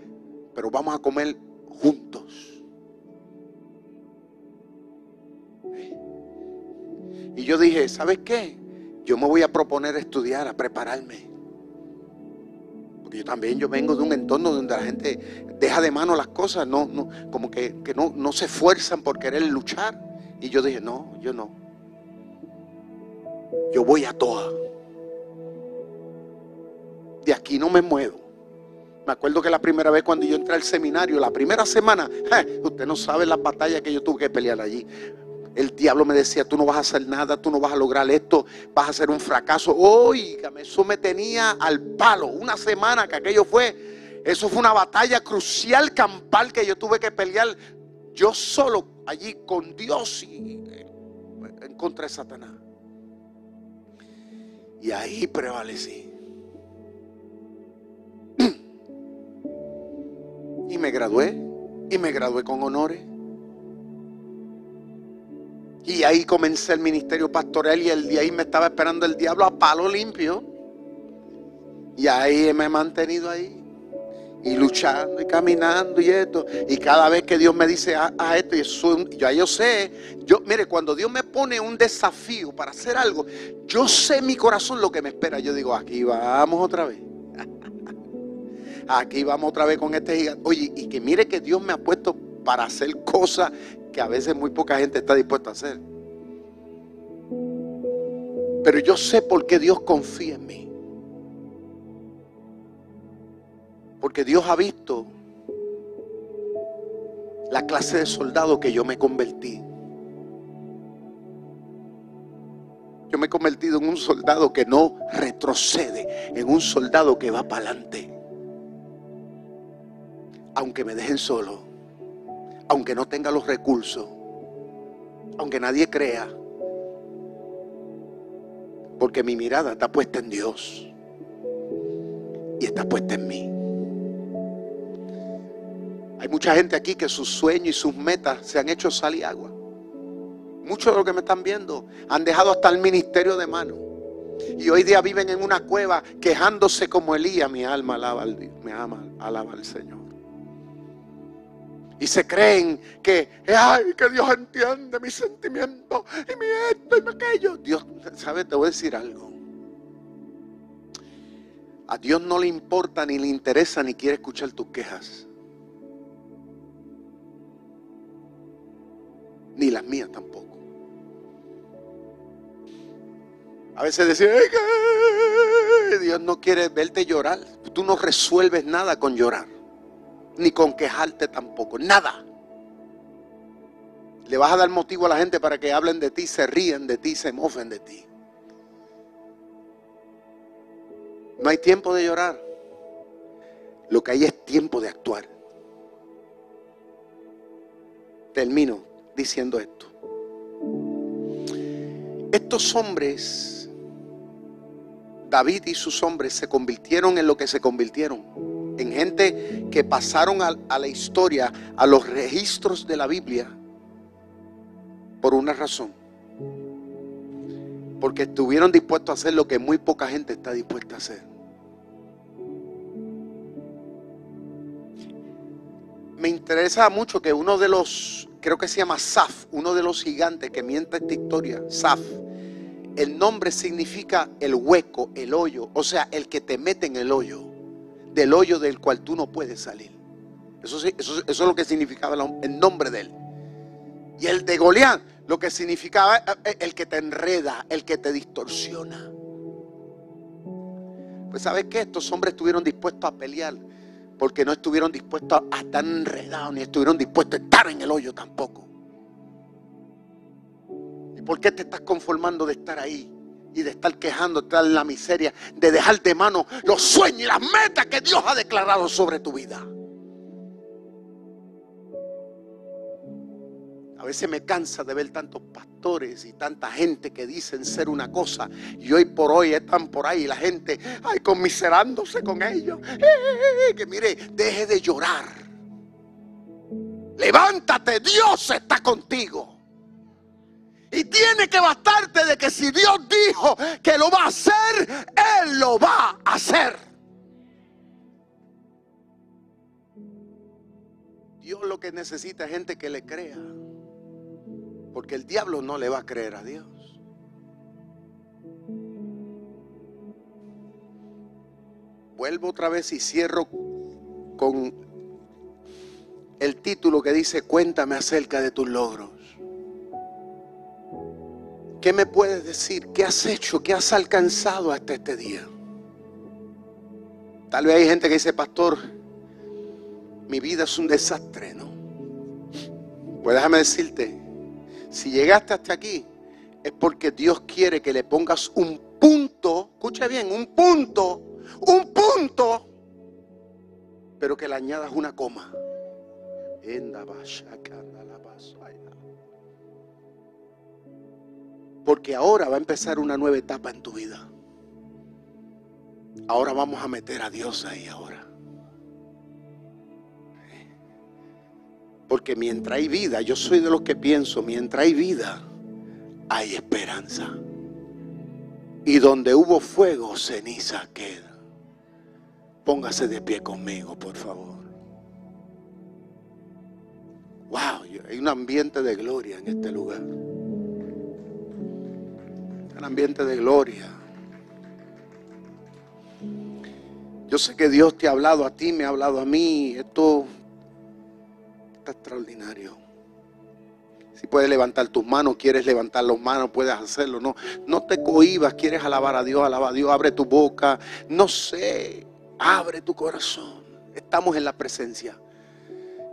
pero vamos a comer juntos. Y yo dije, ¿sabes qué? Yo me voy a proponer estudiar, a prepararme. Porque yo también, yo vengo de un entorno donde la gente deja de mano las cosas, no, no, como que, no, no se esfuerzan por querer luchar. Y yo dije, no, yo no. Yo voy a toa. De aquí no me muevo. Me acuerdo que la primera vez cuando yo entré al seminario, la primera semana, [laughs] usted no sabe las batallas que yo tuve que pelear allí el diablo me decía, tú no vas a hacer nada, tú no vas a lograr esto, vas a ser un fracaso. Oígame, eso me tenía al palo. Una semana que aquello fue, eso fue una batalla crucial, campal que yo tuve que pelear yo solo allí con Dios y en contra de Satanás. Y ahí prevalecí. [clears throat] Y me gradué, y me gradué con honores. Y ahí comencé el ministerio pastoral y el de ahí me estaba esperando el diablo a palo limpio. Y ahí me he mantenido ahí. y luchando y caminando y esto. Y cada vez que Dios me dice a, esto, y eso, ya yo sé, yo, mire, cuando Dios me pone un desafío para hacer algo, yo sé mi corazón lo que me espera. Yo digo, aquí vamos otra vez. [laughs] Aquí vamos otra vez con este gigante. Oye, y que mire que Dios me ha puesto para hacer cosas que a veces muy poca gente está dispuesta a hacer. Pero yo sé por qué Dios confía en mí. Porque Dios ha visto la clase de soldado que yo me convertí. Yo me he convertido en un soldado que no retrocede, en un soldado que va para adelante. Aunque me dejen solo, aunque no tenga los recursos, aunque nadie crea, porque mi mirada está puesta en Dios y está puesta en mí. Hay mucha gente aquí que sus sueños y sus metas se han hecho sal y agua. Muchos de los que me están viendo han dejado hasta el ministerio de mano. Y hoy día viven en una cueva quejándose como Elías. Mi alma alaba al Dios, me ama, alaba al Señor. Y se creen que, ay, que Dios entiende mis sentimientos y mi esto y mi aquello. Dios, ¿sabes? Te voy a decir algo. A Dios no le importa, ni le interesa, ni quiere escuchar tus quejas. Ni las mías tampoco. A veces que Dios no quiere verte llorar. Tú no resuelves nada con llorar ni con quejarte tampoco, nada. Le vas a dar motivo a la gente para que hablen de ti, se ríen de ti, se mofen de ti. No hay tiempo de llorar. Lo que hay es tiempo de actuar. Termino diciendo esto. Estos hombres, David y sus hombres, se convirtieron en lo que se convirtieron en gente que pasaron a, la historia, a los registros de la Biblia, por una razón. Porque estuvieron dispuestos a hacer lo que muy poca gente está dispuesta a hacer. Me interesa mucho que uno de los, creo que se llama Saf, uno de los gigantes que mienta esta historia, Saf, el nombre significa el hueco, el hoyo, o sea, el que te mete en el hoyo del hoyo del cual tú no puedes salir. Eso, eso, es lo que significaba el nombre de él. Y el de Goliat, lo que significaba eh, el que te enreda, el que te distorsiona. Pues sabes que estos hombres estuvieron dispuestos a pelear porque no estuvieron dispuestos a estar enredados ni estuvieron dispuestos a estar en el hoyo tampoco. ¿Y por qué te estás conformando de estar ahí? Y de estar quejando, en la miseria, de dejar de mano los sueños y las metas que Dios ha declarado sobre tu vida. A veces me cansa de ver tantos pastores y tanta gente que dicen ser una cosa y hoy por hoy están por ahí la gente, ay, conmiserándose con ellos. Eh, que mire, deje de llorar. Levántate, Dios está contigo. Y tiene que bastarte de que si Dios dijo que lo va a hacer, Él lo va a hacer. Dios lo que necesita es gente que le crea. Porque el diablo no le va a creer a Dios. Vuelvo otra vez y cierro con el título que dice, cuéntame acerca de tus logros. ¿Qué me puedes decir? ¿Qué has hecho? ¿Qué has alcanzado hasta este día? Tal vez hay gente que dice, pastor, mi vida es un desastre, ¿no? Pues déjame decirte, si llegaste hasta aquí, es porque Dios quiere que le pongas un punto, escucha bien, un punto, un punto, pero que le añadas una coma. Porque ahora va a empezar una nueva etapa en tu vida. Ahora vamos a meter a Dios ahí ahora. Porque mientras hay vida, yo soy de los que pienso, mientras hay vida, hay esperanza. Y donde hubo fuego, ceniza queda. Póngase de pie conmigo, por favor. Wow, hay un ambiente de gloria en este lugar. Un ambiente de gloria. Yo sé que Dios te ha hablado a ti, me ha hablado a mí. Esto está extraordinario. Si puedes levantar tus manos, quieres levantar las manos, puedes hacerlo. No, no te cohibas, quieres alabar a Dios, alaba a Dios, abre tu boca. No sé, abre tu corazón. Estamos en la presencia.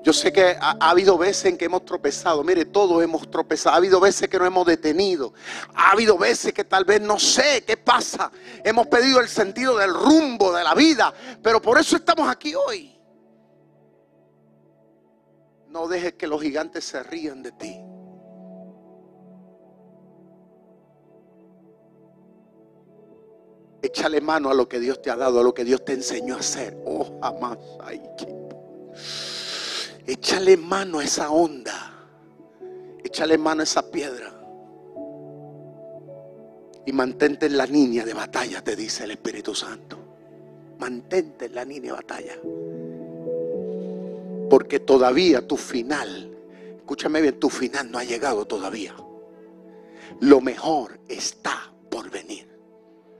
Yo sé que ha, habido veces en que hemos tropezado. Mire, todos hemos tropezado. Ha habido veces que no hemos detenido. Ha habido veces que tal vez no sé qué pasa. Hemos pedido el sentido del rumbo de la vida. Pero por eso estamos aquí hoy. No dejes que los gigantes se rían de ti. Échale mano a lo que Dios te ha dado, a lo que Dios te enseñó a hacer. Oh, jamás. Ay, Échale mano a esa onda. Échale mano a esa piedra. Y mantente en la línea de batalla, te dice el Espíritu Santo. Mantente en la línea de batalla. Porque todavía tu final, escúchame bien, tu final no ha llegado todavía. Lo mejor está por venir.